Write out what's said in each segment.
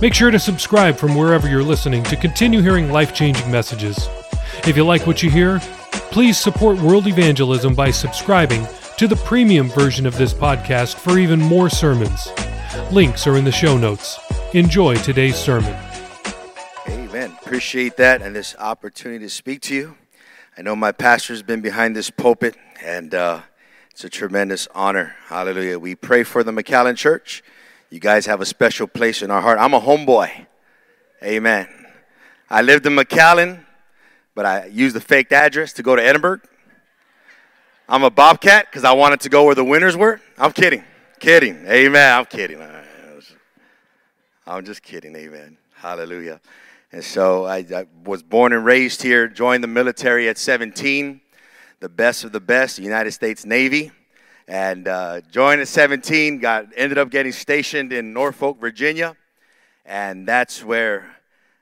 Make sure to subscribe from wherever you're listening to continue hearing life changing messages. If you like what you hear, please support world evangelism by subscribing to the premium version of this podcast for even more sermons. Links are in the show notes. Enjoy today's sermon. Amen. Appreciate that and this opportunity to speak to you. I know my pastor's been behind this pulpit, and uh, it's a tremendous honor. Hallelujah. We pray for the McAllen Church. You guys have a special place in our heart. I'm a homeboy. Amen. I lived in McAllen, but I used the faked address to go to Edinburg. I'm a Bobcat because I wanted to go where the winners were. I'm kidding. Kidding. Amen. I'm kidding. I'm just kidding. Amen. Hallelujah. And so I, I, was born and raised here, joined the military at 17, the best of the best, United States Navy and uh, joined at 17. Got ended up getting stationed in Norfolk, Virginia, and that's where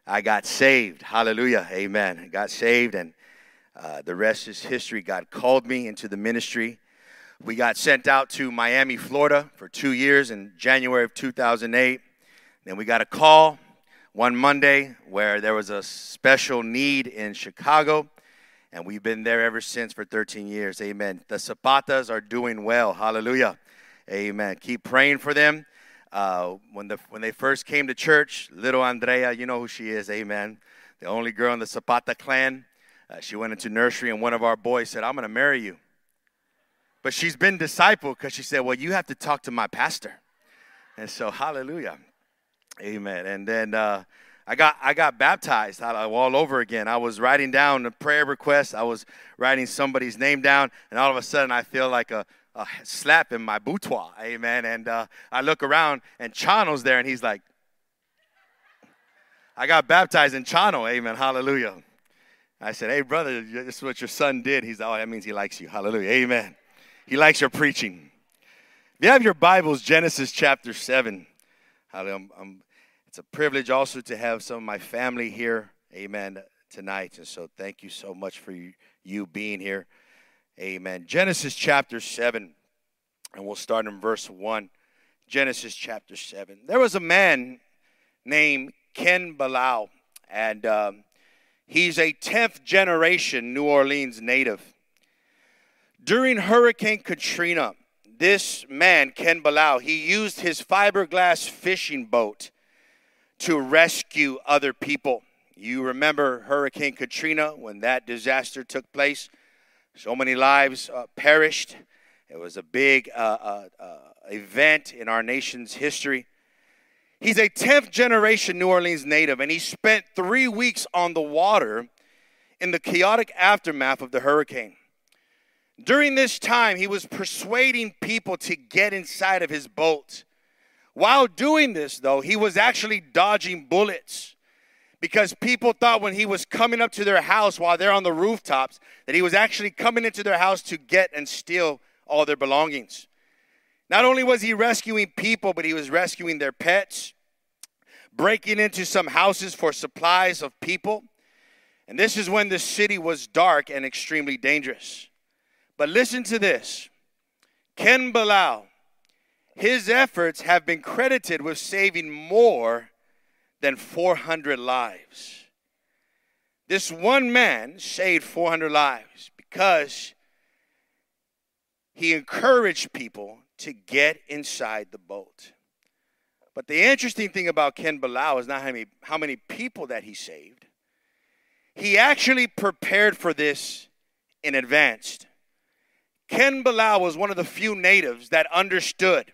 I got saved. Hallelujah, Amen. Got saved, and uh, the rest is history. God called me into the ministry. We got sent out to Miami, Florida, for two years in January of 2008. Then we got a call one Monday where there was a special need in Chicago and we've been there ever since for 13 years. Amen. The Zapatas are doing well. Hallelujah. Amen. Keep praying for them. Uh, when, the, when they first came to church, little Andrea, you know who she is. Amen. The only girl in the Zapata clan. Uh, she went into nursery, and one of our boys said, I'm going to marry you. But she's been discipled because she said, Well, you have to talk to my pastor. And so, hallelujah. Amen. And then, uh, I got I got baptized all over again. I was writing down a prayer request. I was writing somebody's name down, and all of a sudden I feel like a, a slap in my boutoir. Amen. And uh, I look around, and Chano's there, and he's like, "I got baptized in Chano." Amen. Hallelujah. I said, "Hey, brother, this is what your son did." He's like, "Oh, that means he likes you." Hallelujah. Amen. He likes your preaching. If you have your Bibles, Genesis chapter seven. Hallelujah. I'm, I'm it's a privilege also to have some of my family here, amen, tonight. And so thank you so much for you, being here. Amen. Genesis chapter 7, and we'll start in verse 1. Genesis chapter 7. There was a man named Ken Balau, and um, he's a 10th generation New Orleans native. During Hurricane Katrina, this man, Ken Balau, he used his fiberglass fishing boat to rescue other people. You remember Hurricane Katrina when that disaster took place? So many lives uh, perished. It was a big uh, uh, uh event in our nation's history. He's a 10th generation New Orleans native, and he spent three weeks on the water in the chaotic aftermath of the hurricane. During this time, he was persuading people to get inside of his boat while doing this, though, he was actually dodging bullets because people thought when he was coming up to their house while they're on the rooftops that he was actually coming into their house to get and steal all their belongings. Not only was he rescuing people, but he was rescuing their pets, breaking into some houses for supplies of people. And this is when the city was dark and extremely dangerous. But listen to this Ken Balau his efforts have been credited with saving more than 400 lives. This one man saved 400 lives because he encouraged people to get inside the boat. But the interesting thing about Ken Balau is not how many, how many people that he saved. He actually prepared for this in advance. Ken Balau was one of the few natives that understood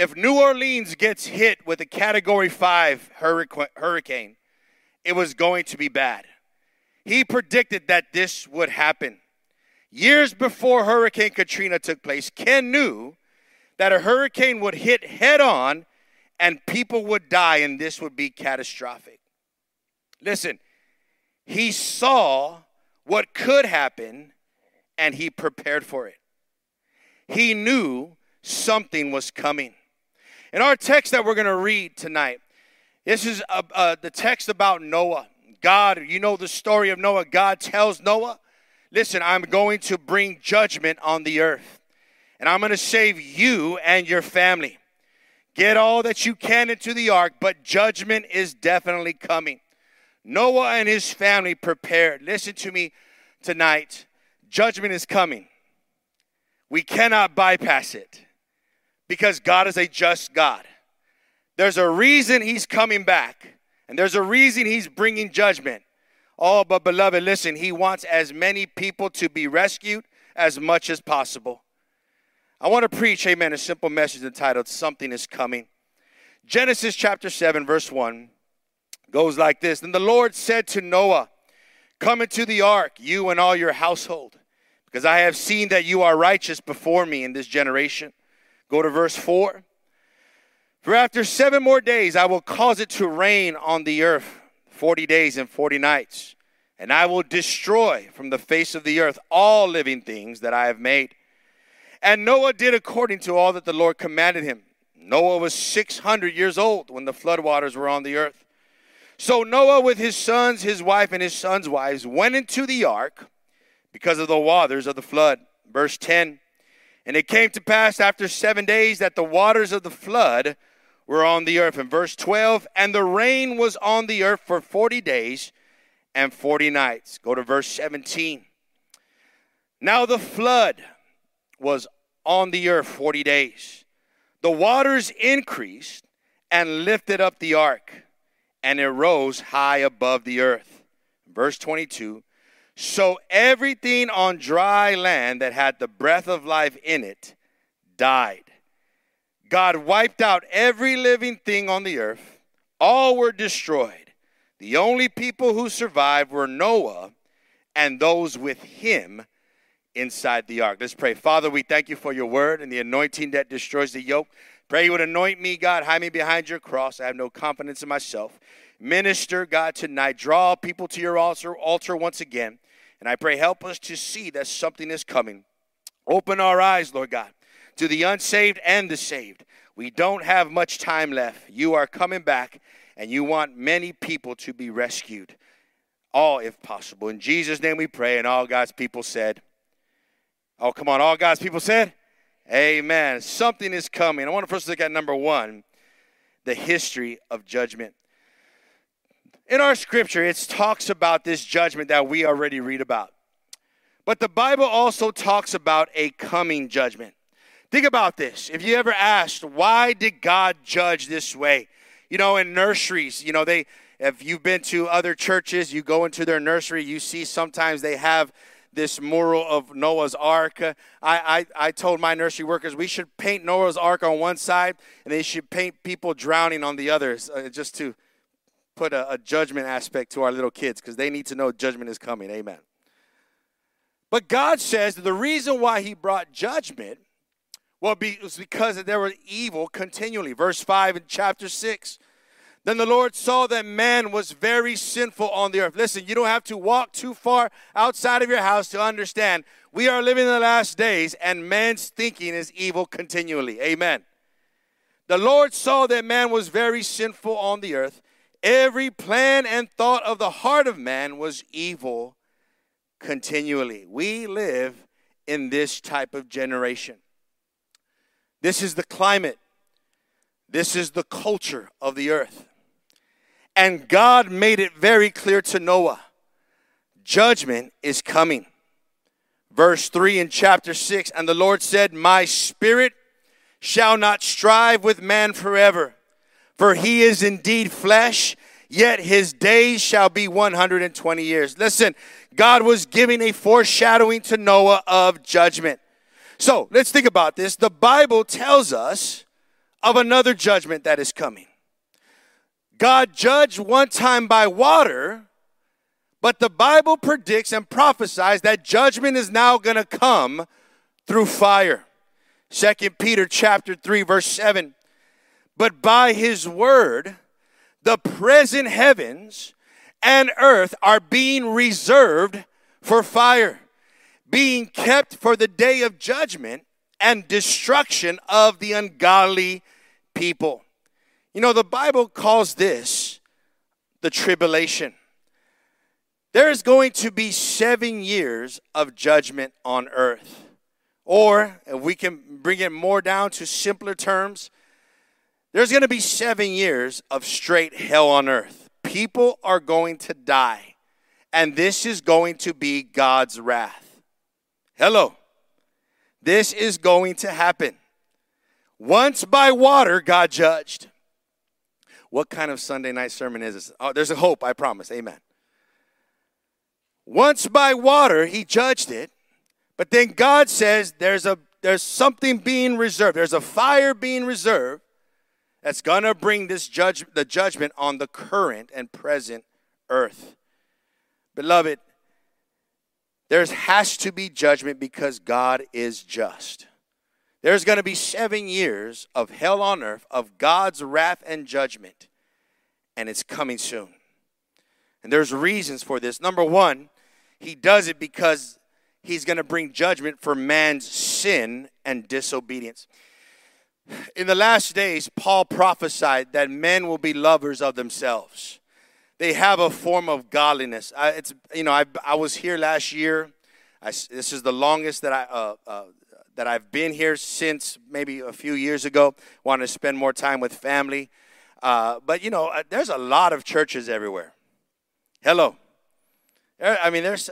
if New Orleans gets hit with a category five hurricane, it was going to be bad. He predicted that this would happen. Years before Hurricane Katrina took place, Ken knew that a hurricane would hit head on and people would die, and this would be catastrophic. Listen, he saw what could happen and he prepared for it. He knew something was coming. In our text that we're going to read tonight, this is uh, uh, the text about Noah. God, you know the story of Noah. God tells Noah, Listen, I'm going to bring judgment on the earth, and I'm going to save you and your family. Get all that you can into the ark, but judgment is definitely coming. Noah and his family prepared. Listen to me tonight. Judgment is coming. We cannot bypass it because God is a just God. There's a reason he's coming back, and there's a reason he's bringing judgment. Oh, but beloved, listen, he wants as many people to be rescued as much as possible. I want to preach, amen, a simple message entitled Something is Coming. Genesis chapter 7, verse 1 goes like this Then the Lord said to Noah, Come into the ark, you and all your household, because I have seen that you are righteous before me in this generation. Go to verse 4. For after seven more days I will cause it to rain on the earth 40 days and 40 nights. And I will destroy from the face of the earth all living things that I have made. And Noah did according to all that the Lord commanded him. Noah was 600 years old when the floodwaters were on the earth. So Noah, with his sons, his wife, and his sons' wives, went into the ark because of the waters of the flood. Verse 10 And it came to pass after seven days that the waters of the flood were on the earth. In verse 12, and the rain was on the earth for 40 days and 40 nights. Go to verse 17. Now the flood was on the earth 40 days. The waters increased and lifted up the ark, and it rose high above the earth. Verse 22 So everything on dry land that had the breath of life in it died. God wiped out every living thing on the earth. All were destroyed. The only people who survived were Noah and those with him inside the ark. Let's pray. Father, we thank you for your word and the anointing that destroys the yoke. Pray you would anoint me, God. Hide me behind your cross. I have no confidence in myself. Minister, God, tonight. Draw people to your altar, altar once again. And I pray, help us to see that something is coming. Open our eyes, Lord God to the unsaved and the saved. We don't have much time left. You are coming back, and you want many people to be rescued. All, if possible. In Jesus' name we pray, and all God's people said, Oh, come on, all God's people said, Amen. Something is coming. I want to first look at number one the history of judgment. In our scripture, it talks about this judgment that we already read about. But the Bible also talks about a coming judgment. Think about this. If you ever asked, why did God judge this way? You know, in nurseries, you know, they, if you've been to other churches, you go into their nursery, you see sometimes they have this mural of Noah's Ark. I, I, I told my nursery workers we should paint Noah's Ark on one side and they should paint people drowning on the others uh, just to put a, a judgment aspect to our little kids because they need to know judgment is coming. Amen. But God says that the reason why He brought judgment well, it was because there was evil continually. Verse 5 in chapter 6. Then the Lord saw that man was very sinful on the earth. Listen, you don't have to walk too far outside of your house to understand we are living in the last days and man's thinking is evil continually. Amen. The Lord saw that man was very sinful on the earth. Every plan and thought of the heart of man was evil continually. We live in this type of generation. This is the climate. This is the culture of the earth. And God made it very clear to Noah judgment is coming. Verse 3 in chapter 6 And the Lord said, My spirit shall not strive with man forever, for he is indeed flesh, yet his days shall be 120 years. Listen, God was giving a foreshadowing to Noah of judgment. So let's think about this. The Bible tells us of another judgment that is coming. God judged one time by water, but the Bible predicts and prophesies that judgment is now going to come through fire. Second Peter chapter 3 verse 7. But by his word the present heavens and earth are being reserved for fire, being kept for the day of judgment and destruction of the ungodly people. You know, the Bible calls this the tribulation. There is going to be seven years of judgment on earth. Or, we can bring it more down to simpler terms, there's going to be seven years of straight hell on earth. People are going to die, and this is going to be God's wrath. Hello. This is going to happen. Once by water, God judged. What kind of Sunday night sermon is this? Oh, there's a hope, I promise. Amen. Once by water, he judged it, but then God says there's a there's something being reserved. There's a fire being reserved that's going to bring this judge the judgment on the current and present earth. Beloved, there has to be judgment because God is just. There's going to be seven years of hell on earth, of God's wrath and judgment, and it's coming soon. And there's reasons for this. Number one, he does it because he's going to bring judgment for man's sin and disobedience. In the last days, Paul prophesied that men will be lovers of themselves they have a form of godliness. I, it's you know I, I was here last year. I, this is the longest that I uh, uh, that I've been here since maybe a few years ago. Want to spend more time with family, uh, but you know uh, there's a lot of churches everywhere. Hello, I mean there's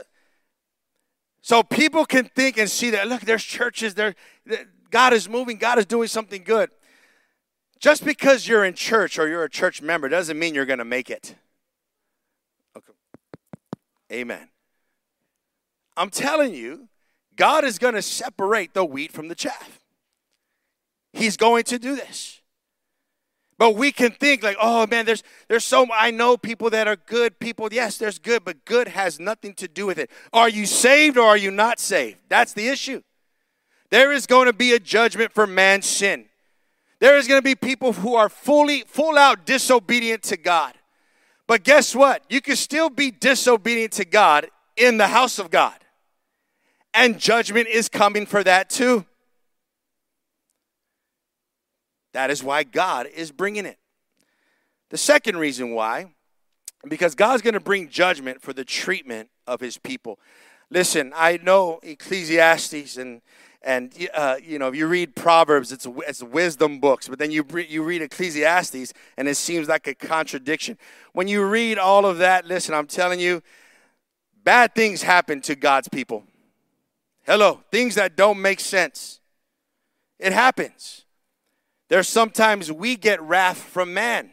so people can think and see that look there's churches there. God is moving. God is doing something good. Just because you're in church or you're a church member doesn't mean you're going to make it. Okay. Amen. I'm telling you, God is going to separate the wheat from the chaff. He's going to do this. But we can think like, oh man, there's there's so I know people that are good people. Yes, there's good, but good has nothing to do with it. Are you saved or are you not saved? That's the issue. There is going to be a judgment for man's sin. There is going to be people who are fully, full out disobedient to God. But guess what? You can still be disobedient to God in the house of God. And judgment is coming for that too. That is why God is bringing it. The second reason why, because God's going to bring judgment for the treatment of his people. Listen, I know Ecclesiastes and and uh, you know, if you read Proverbs, it's it's wisdom books, but then you you read Ecclesiastes, and it seems like a contradiction. When you read all of that, listen, I'm telling you, bad things happen to God's people. Hello, things that don't make sense. It happens. There's sometimes we get wrath from man.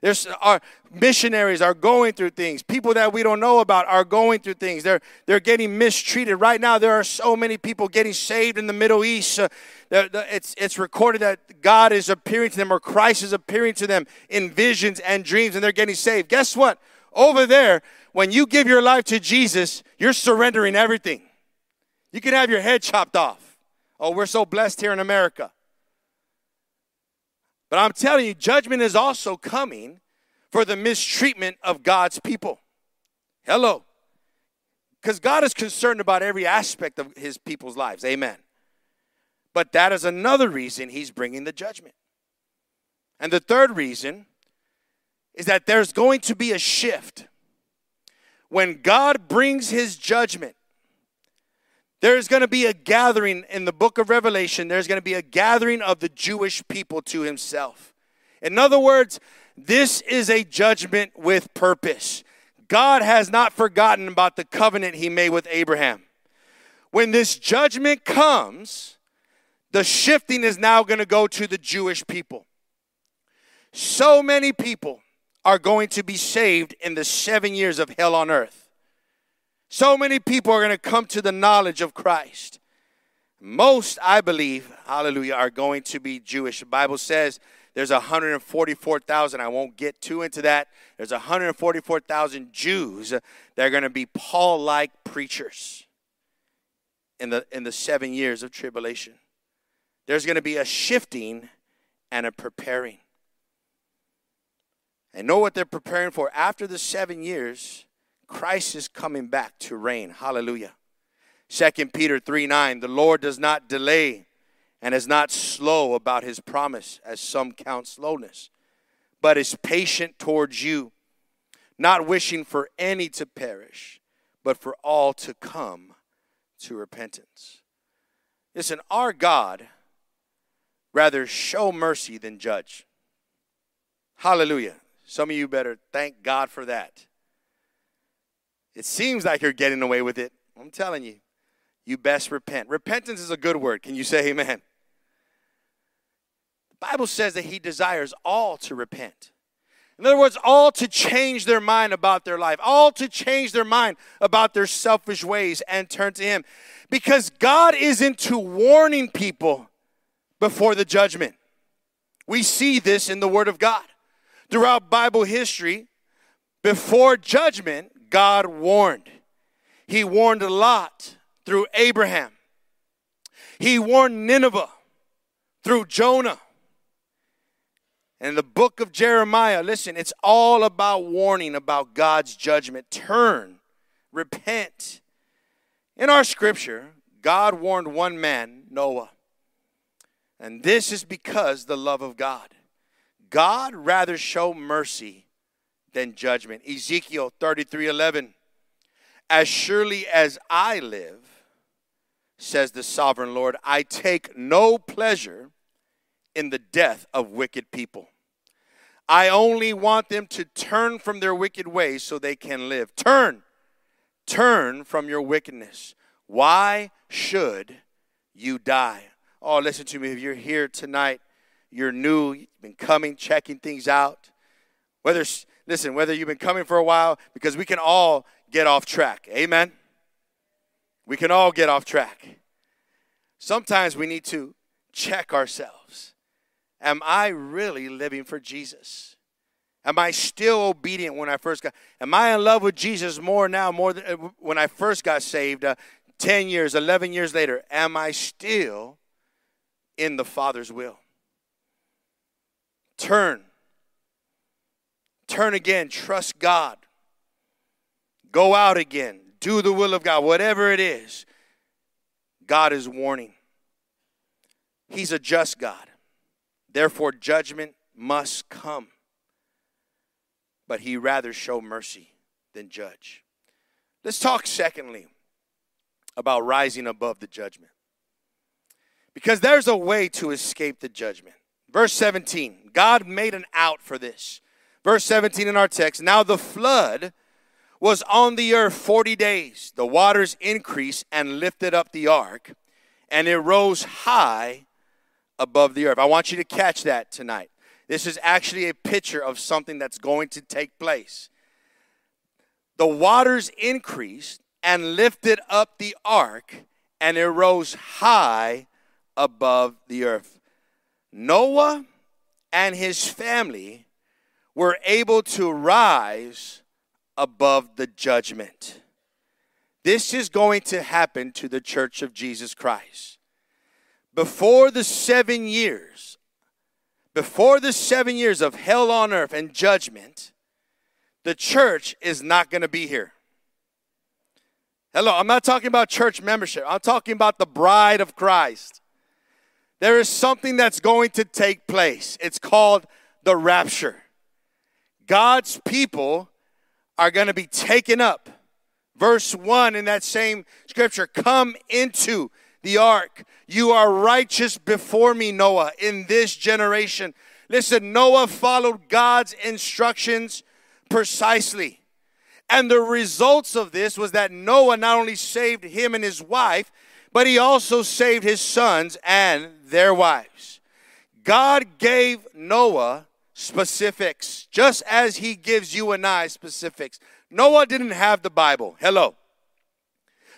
There's our missionaries are going through things. People that we don't know about are going through things. They're they're getting mistreated. Right now, there are so many people getting saved in the Middle East. Uh, the, the, it's it's recorded that God is appearing to them or Christ is appearing to them in visions and dreams, and they're getting saved. Guess what? Over there, when you give your life to Jesus, you're surrendering everything. You can have your head chopped off. Oh, we're so blessed here in America. But I'm telling you, judgment is also coming for the mistreatment of God's people. Hello. Because God is concerned about every aspect of his people's lives. Amen. But that is another reason he's bringing the judgment. And the third reason is that there's going to be a shift. When God brings his judgment, there's going to be a gathering in the book of Revelation. There's going to be a gathering of the Jewish people to himself. In other words, this is a judgment with purpose. God has not forgotten about the covenant he made with Abraham. When this judgment comes, the shifting is now going to go to the Jewish people. So many people are going to be saved in the seven years of hell on earth. So many people are going to come to the knowledge of Christ. Most, I believe, hallelujah, are going to be Jewish. The Bible says there's 144,000. I won't get too into that. There's 144,000 Jews that are going to be Paul like preachers in the, in the seven years of tribulation. There's going to be a shifting and a preparing. And know what they're preparing for. After the seven years, Christ is coming back to reign. Hallelujah. 2 Peter 3 9, the Lord does not delay and is not slow about his promise, as some count slowness, but is patient towards you, not wishing for any to perish, but for all to come to repentance. Listen, our God rather show mercy than judge. Hallelujah. Some of you better thank God for that. It seems like you're getting away with it. I'm telling you, you best repent. Repentance is a good word. Can you say amen? The Bible says that He desires all to repent. In other words, all to change their mind about their life, all to change their mind about their selfish ways and turn to Him. Because God is into warning people before the judgment. We see this in the Word of God. Throughout Bible history, before judgment, God warned. He warned Lot through Abraham. He warned Nineveh through Jonah. And the book of Jeremiah, listen, it's all about warning about God's judgment. Turn, repent. In our scripture, God warned one man, Noah. And this is because the love of God. God rather show mercy than judgment. Ezekiel 33 11. As surely as I live, says the sovereign Lord, I take no pleasure in the death of wicked people. I only want them to turn from their wicked ways so they can live. Turn, turn from your wickedness. Why should you die? Oh, listen to me. If you're here tonight you're new, you've been coming, checking things out. Whether, listen, whether you've been coming for a while, because we can all get off track. Amen? We can all get off track. Sometimes we need to check ourselves. Am I really living for Jesus? Am I still obedient when I first got? Am I in love with Jesus more now, more than uh, when I first got saved? Uh, 10 years, 11 years later, am I still in the Father's will? Turn. Turn again. Trust God. Go out again. Do the will of God. Whatever it is, God is warning. He's a just God. Therefore, judgment must come. But he rather show mercy than judge. Let's talk, secondly, about rising above the judgment. Because there's a way to escape the judgment. Verse 17 God made an out for this. Verse 17 in our text Now the flood was on the earth 40 days. The waters increased and lifted up the ark, and it rose high above the earth. I want you to catch that tonight. This is actually a picture of something that's going to take place. The waters increased and lifted up the ark, and it rose high above the earth. Noah and his family were able to rise above the judgment. This is going to happen to the church of Jesus Christ. Before the seven years, before the seven years of hell on earth and judgment, the church is not going to be here. Hello, I'm not talking about church membership. I'm talking about the bride of Christ. There is something that's going to take place. It's called the rapture. God's people are going to be taken up. Verse 1 in that same scripture come into the ark. You are righteous before me, Noah, in this generation. Listen, Noah followed God's instructions precisely. And the results of this was that Noah not only saved him and his wife, but he also saved his sons and their wives. God gave Noah specifics, just as he gives you and I specifics. Noah didn't have the Bible. Hello.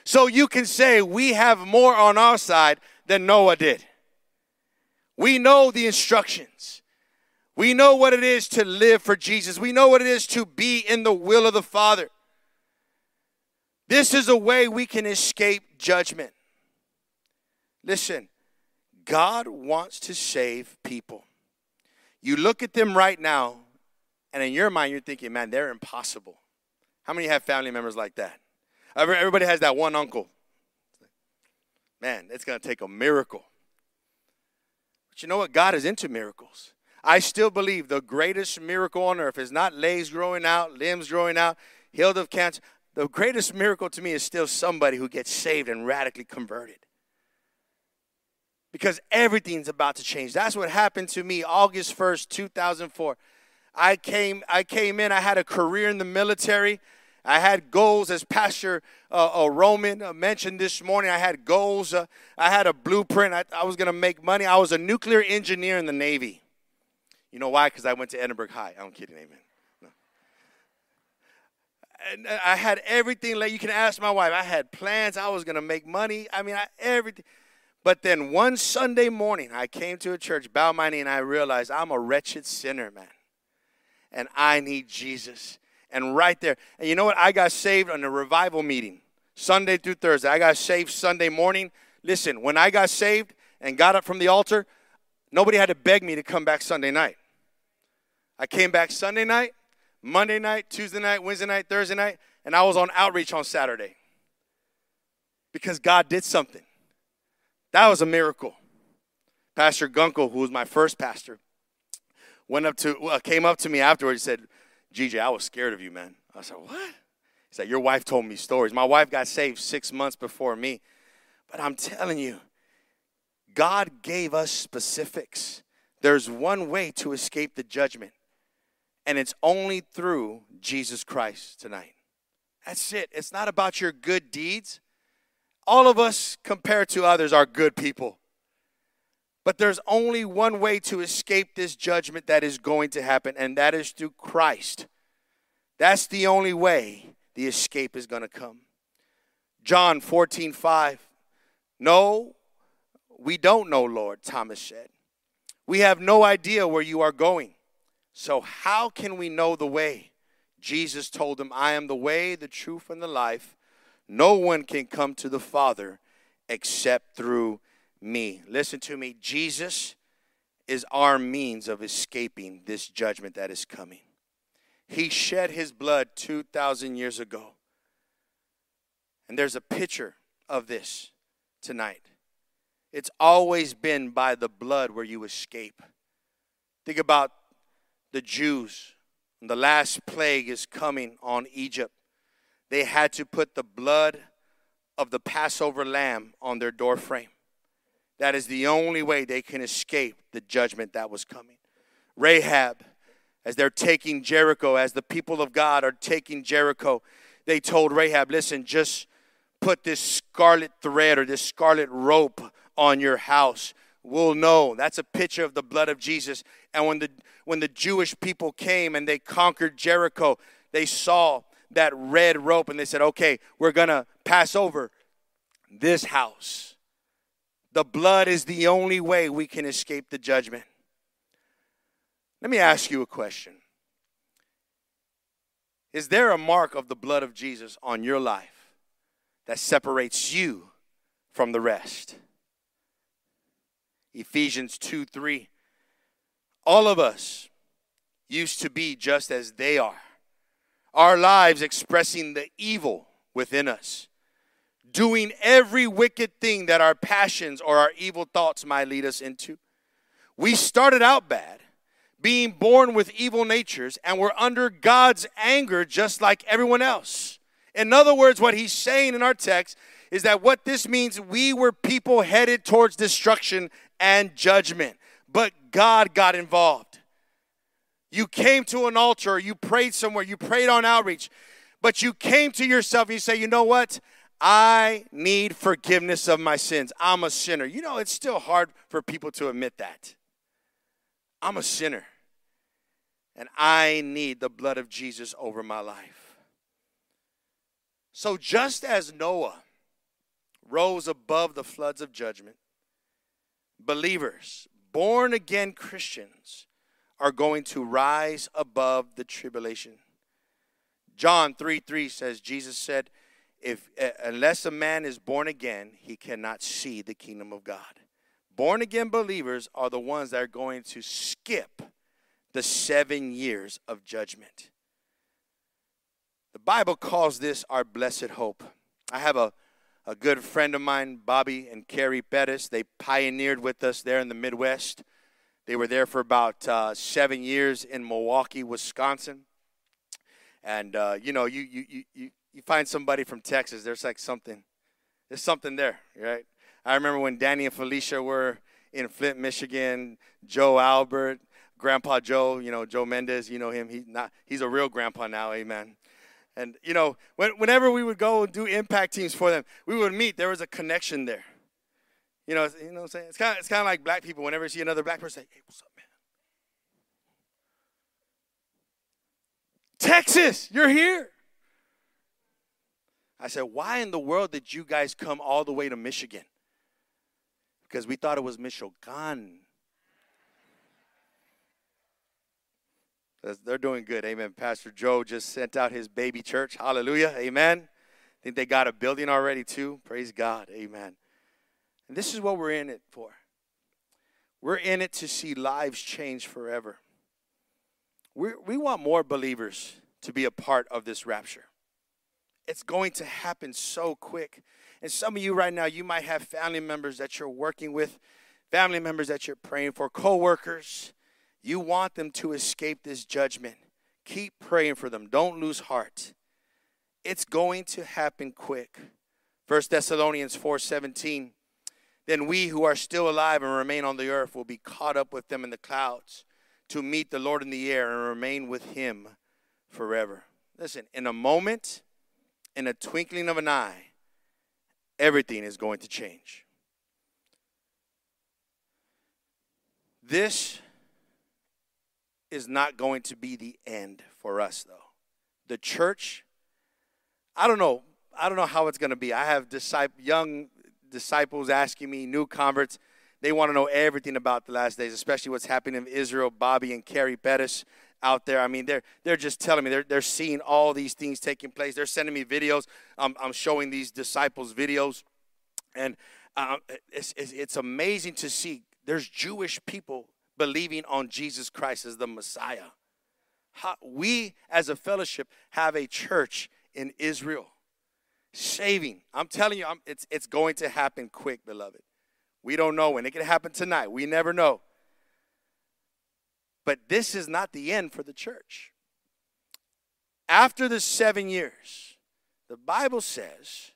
So you can say we have more on our side than Noah did. We know the instructions. We know what it is to live for Jesus. We know what it is to be in the will of the Father. This is a way we can escape judgment. Listen, God wants to save people. You look at them right now, And in your mind, you're thinking, man, they're impossible. How many have family members like that? Everybody has that one uncle. Man, it's going to take a miracle. But you know what? God is into miracles. I still believe the greatest miracle on earth is not legs growing out, limbs growing out, healed of cancer. The greatest miracle to me is still somebody who gets saved and radically converted. Because everything's about to change. That's what happened to me August 1st, 2004. I came I came in, I had a career in the military. I had goals, as Pastor uh, uh, Roman uh, mentioned this morning. I had goals. Uh, I had a blueprint. I, I was going to make money. I was a nuclear engineer in the Navy. You know why? Because I went to Edinburg High. I'm kidding, amen. No. And uh, I had everything. Like you can ask my wife. I had plans. I was going to make money. I mean, I, everything. But then one Sunday morning, I came to a church, bowed my knee, and I realized I'm a wretched sinner, man. And I need Jesus. And right there, and you know what? I got saved on a revival meeting, Sunday through Thursday. I got saved Sunday morning. Listen, when I got saved and got up from the altar, nobody had to beg me to come back Sunday night. I came back Sunday night, Monday night, Tuesday night, Wednesday night, Thursday night, and I was on outreach on Saturday because God did something. That was a miracle. Pastor Gunkel, who was my first pastor, went up to uh, came up to me afterwards and said, "GJ, I was scared of you, man." I said, "What?" He said, "Your wife told me stories. My wife got saved six months before me, but I'm telling you, God gave us specifics. There's one way to escape the judgment, and it's only through Jesus Christ tonight. That's it. It's not about your good deeds. All of us, compared to others, are good people. But there's only one way to escape this judgment that is going to happen, and that is through Christ. That's the only way the escape is going to come. John 14, 5. No, we don't know, Lord, Thomas said. We have no idea where you are going. So, how can we know the way? Jesus told him, I am the way, the truth, and the life. No one can come to the Father except through me. Listen to me. Jesus is our means of escaping this judgment that is coming. He shed his blood 2,000 years ago. And there's a picture of this tonight. It's always been by the blood where you escape. Think about the Jews. The last plague is coming on Egypt. They had to put the blood of the Passover lamb on their doorframe. That is the only way they can escape the judgment that was coming. Rahab, as they're taking Jericho, as the people of God are taking Jericho, they told Rahab, listen, just put this scarlet thread or this scarlet rope on your house, we'll know. That's a picture of the blood of Jesus. And when the when the Jewish people came and they conquered Jericho, they saw that red rope and they said, "Okay, we're going to pass over this house." The blood is the only way we can escape the judgment. Let me ask you a question. Is there a mark of the blood of Jesus on your life that separates you from the rest? Ephesians 2 3. All of us used to be just as they are, our lives expressing the evil within us, doing every wicked thing that our passions or our evil thoughts might lead us into. We started out bad, being born with evil natures, and we're under God's anger just like everyone else. In other words, what he's saying in our text is that what this means, we were people headed towards destruction and judgment. But God got involved. You came to an altar, you prayed somewhere, you prayed on outreach, but you came to yourself and you say, you know what? I need forgiveness of my sins. I'm a sinner. You know, it's still hard for people to admit that. I'm a sinner. And I need the blood of Jesus over my life. So, just as Noah rose above the floods of judgment, believers, born again Christians, are going to rise above the tribulation. John 3 3 says, Jesus said, if uh, unless a man is born again, he cannot see the kingdom of God. Born again believers are the ones that are going to skip the seven years of judgment. The Bible calls this our blessed hope. I have a, a good friend of mine, Bobby and Carrie Bettis. They pioneered with us there in the Midwest. They were there for about uh, seven years in Milwaukee, Wisconsin. And, uh, you know, you, you, you, you find somebody from Texas, there's like something, there's something there, right? I remember when Danny and Felicia were in Flint, Michigan, Joe Albert, Grandpa Joe, you know, Joe Mendez, you know him. He not, he's a real grandpa now, amen. And, you know, when, whenever we would go and do impact teams for them, we would meet. There was a connection there. You know, you know what I'm saying? It's kind of, it's kind of like black people. Whenever you see another black person, say, hey, what's up, man? Texas, you're here. I said, why in the world did you guys come all the way to Michigan? Because we thought it was Michoacan. They're doing good. Amen. Pastor Joe just sent out his baby church. Hallelujah. Amen. I think they got a building already too. Praise God. Amen. And this is what we're in it for. We're in it to see lives change forever. we we want more believers to be a part of this rapture. It's going to happen so quick. And some of you right now, you might have family members that you're working with, family members that you're praying for, co-workers you want them to escape this judgment. Keep praying for them. Don't lose heart. It's going to happen quick. 1 Thessalonians 4:17 Then we who are still alive and remain on the earth will be caught up with them in the clouds to meet the Lord in the air and remain with him forever. Listen, in a moment, in a twinkling of an eye, everything is going to change. This is not going to be the end for us, though. The church, I don't know. I don't know how it's going to be. I have disciple, young disciples asking me, new converts. They want to know everything about the last days, especially what's happening in Israel. Bobby and Carrie Bettis out there. I mean, they're they're just telling me they're they're seeing all these things taking place. They're sending me videos. I'm I'm showing these disciples videos, and uh, it's, it's it's amazing to see. There's Jewish people believing on Jesus Christ as the Messiah. How, we, as a fellowship, have a church in Israel saving. I'm telling you, I'm, it's, it's going to happen quick, beloved. We don't know when. It can happen tonight. We never know. But this is not the end for the church. After the seven years, the Bible says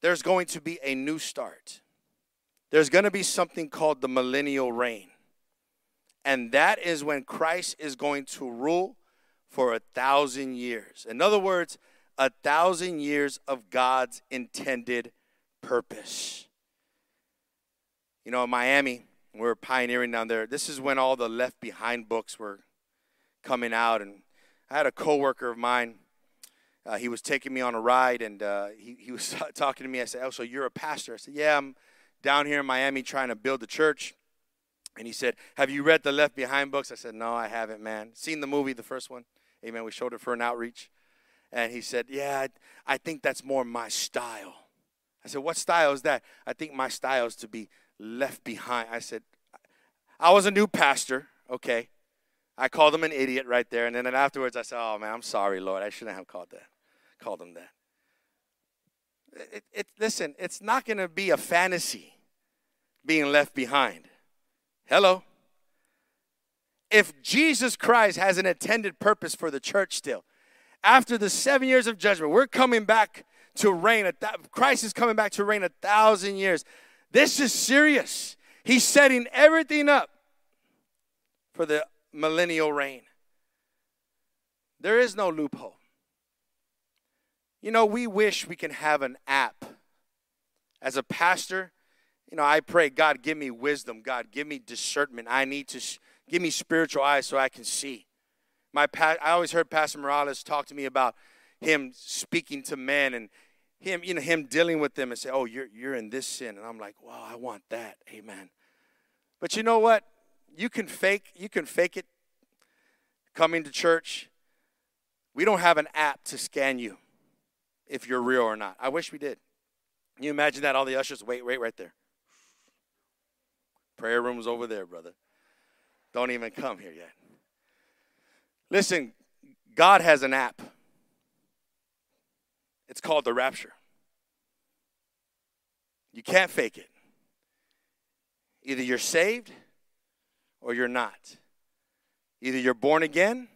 there's going to be a new start there's going to be something called the millennial reign. And that is when Christ is going to rule for a thousand years. In other words, a thousand years of God's intended purpose. You know, in Miami, we we're pioneering down there. This is when all the Left Behind books were coming out. And I had a coworker of mine. Uh, he was taking me on a ride, and uh, he, he was talking to me. I said, "Oh, so you're a pastor?" I said, "Yeah, I'm." down here in Miami trying to build a church. And he said, Have you read the Left Behind books? I said, No, I haven't, man. Seen the movie, the first one? Amen. We showed it for an outreach. And he said, Yeah, I, I think that's more my style. I said, What style is that? I think my style is to be left behind. I said, I was a new pastor, okay. I called him an idiot right there. And then afterwards, I said, Oh, man, I'm sorry, Lord. I shouldn't have called that. Called him that. It, it, listen, it's not going to be a fantasy being left behind. Hello? If Jesus Christ has an intended purpose for the church still, after the seven years of judgment, we're coming back to reign. Christ is coming back to reign a thousand years. This is serious. He's setting everything up for the millennial reign. There is no loophole. You know, we wish we can have an app. As a pastor, you know, I pray, God, give me wisdom. God, give me discernment. I need to give me spiritual eyes so I can see. My pa- I always heard Pastor Morales talk to me about him speaking to men and him, you know, him dealing with them and say, "Oh, you're you're in this sin," and I'm like, "Wow, I want that." Amen. But you know what? You can fake. You can fake it. Coming to church, we don't have an app to scan you if you're real or not. I wish we did. Can you imagine that? All the ushers, wait, wait, right there. Prayer room's over there, brother. Don't even come here yet. Listen, God has an app. It's called the rapture. You can't fake it. Either you're saved or you're not. Either you're born again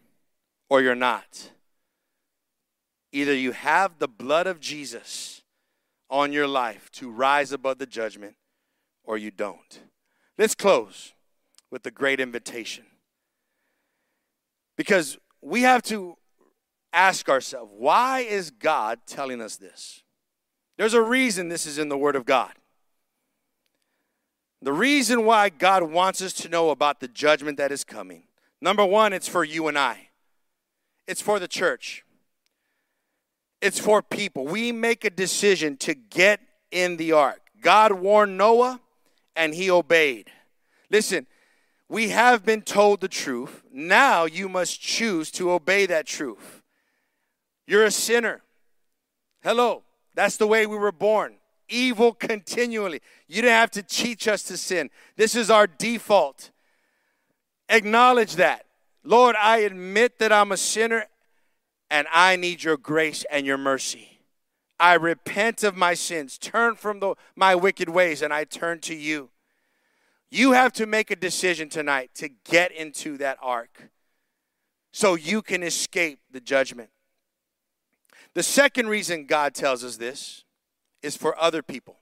or you're not. Either you have the blood of Jesus on your life to rise above the judgment or you don't. Let's close with the great invitation. Because we have to ask ourselves why is God telling us this? There's a reason this is in the Word of God. The reason why God wants us to know about the judgment that is coming number one, it's for you and I, it's for the church, it's for people. We make a decision to get in the ark. God warned Noah and he obeyed. Listen, we have been told the truth. Now you must choose to obey that truth. You're a sinner. Hello. That's the way we were born. Evil continually. You didn't have to teach us to sin. This is our default. Acknowledge that. Lord, I admit that I'm a sinner and I need your grace and your mercy. I repent of my sins, turn from the, my wicked ways, and I turn to you. You have to make a decision tonight to get into that ark so you can escape the judgment. The second reason God tells us this is for other people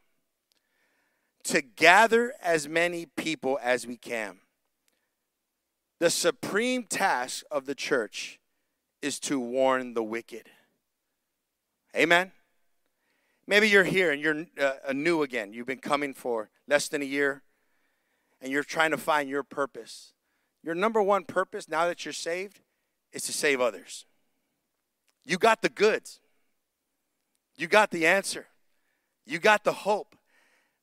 to gather as many people as we can. The supreme task of the church is to warn the wicked. Amen. Maybe you're here and you're uh, new again. You've been coming for less than a year and you're trying to find your purpose. Your number one purpose now that you're saved is to save others. You got the goods, you got the answer, you got the hope.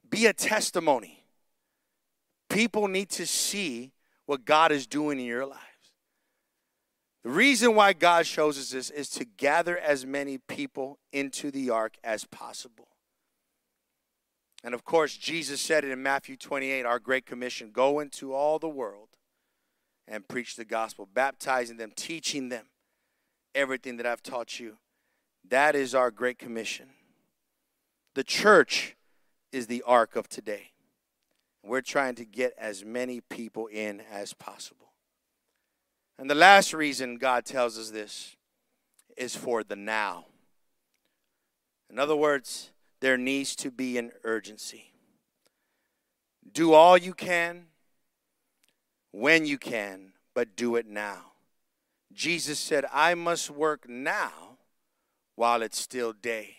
Be a testimony. People need to see what God is doing in your lives. The reason why God shows us this is to gather as many people into the ark as possible. And of course, Jesus said it in Matthew 28, our Great Commission go into all the world and preach the gospel, baptizing them, teaching them everything that I've taught you. That is our Great Commission. The church is the ark of today. We're trying to get as many people in as possible. And the last reason God tells us this is for the now. In other words, there needs to be an urgency. Do all you can when you can, but do it now. Jesus said, I must work now while it's still day.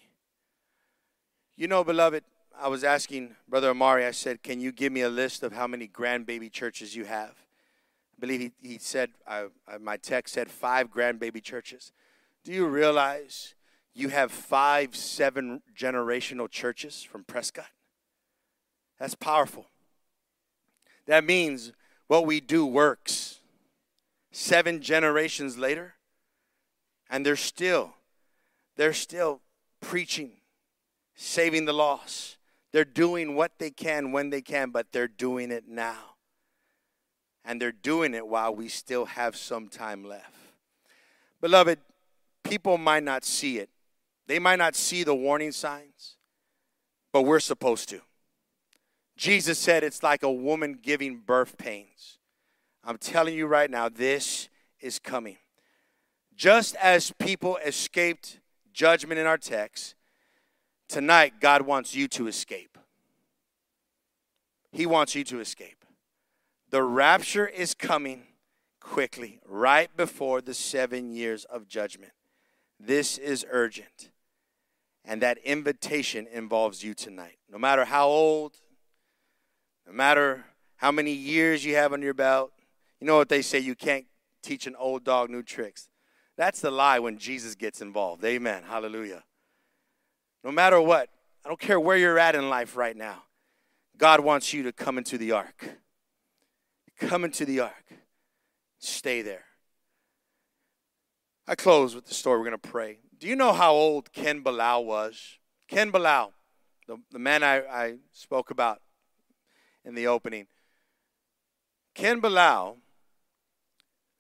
You know, beloved, I was asking Brother Amari, I said, Can you give me a list of how many grandbaby churches you have? I believe he, he said, I, I, my text said five grandbaby churches. Do you realize you have five, seven generational churches from Prescott. That's powerful. That means what we do works. Seven generations later, and they're still, they're still preaching, saving the lost. They're doing what they can when they can, but they're doing it now. And they're doing it while we still have some time left. Beloved, people might not see it, they might not see the warning signs, but we're supposed to. Jesus said it's like a woman giving birth pains. I'm telling you right now, this is coming. Just as people escaped judgment in our text, tonight God wants you to escape. He wants you to escape. The rapture is coming quickly, right before the seven years of judgment. This is urgent. And that invitation involves you tonight. No matter how old, no matter how many years you have on your belt, you know what they say you can't teach an old dog new tricks. That's the lie when Jesus gets involved. Amen. Hallelujah. No matter what, I don't care where you're at in life right now, God wants you to come into the ark. Come into the ark. Stay there. I close with the story. We're going to pray. Do you know how old Ken Bilal was? Ken Bilal, the, the man I, I spoke about in the opening. Ken Bilal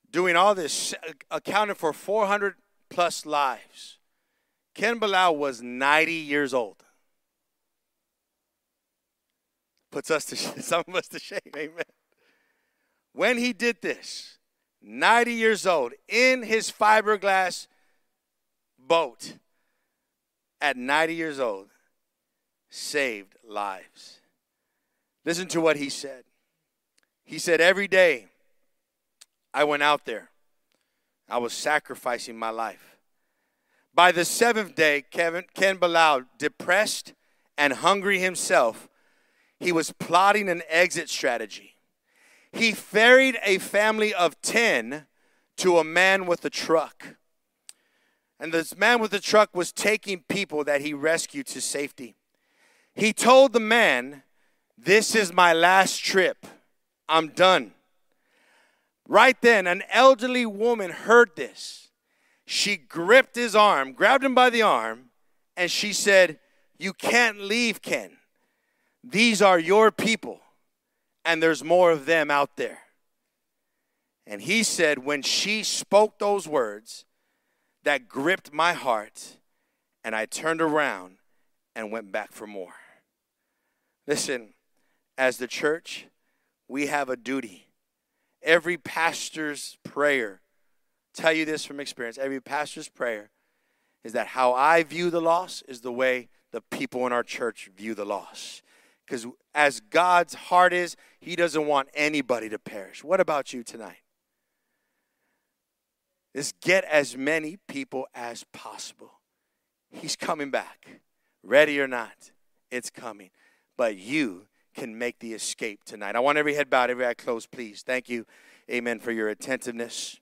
doing all this, accounted for 400 plus lives. Ken Bilal was 90 years old. Puts us to some of us to shame, amen. When he did this, 90 years old, in his fiberglass boat, at 90 years old, saved lives. Listen to what he said. He said, Every day I went out there, I was sacrificing my life. By the seventh day, Kevin, Ken Bilal, depressed and hungry himself, he was plotting an exit strategy. He ferried a family of 10 to a man with a truck. And this man with the truck was taking people that he rescued to safety. He told the man, This is my last trip. I'm done. Right then, an elderly woman heard this. She gripped his arm, grabbed him by the arm, and she said, You can't leave, Ken. These are your people, and there's more of them out there. And he said, when she spoke those words, that gripped my heart, and I turned around and went back for more. Listen, as the church, we have a duty. Every pastor's prayer, tell you this from experience, every pastor's prayer is that how I view the loss is the way the people in our church view the loss. Because as God's heart is, He doesn't want anybody to perish. What about you tonight? Is get as many people as possible. He's coming back. Ready or not, it's coming. But you can make the escape tonight. I want every head bowed, every eye closed, please. Thank you, amen, for your attentiveness.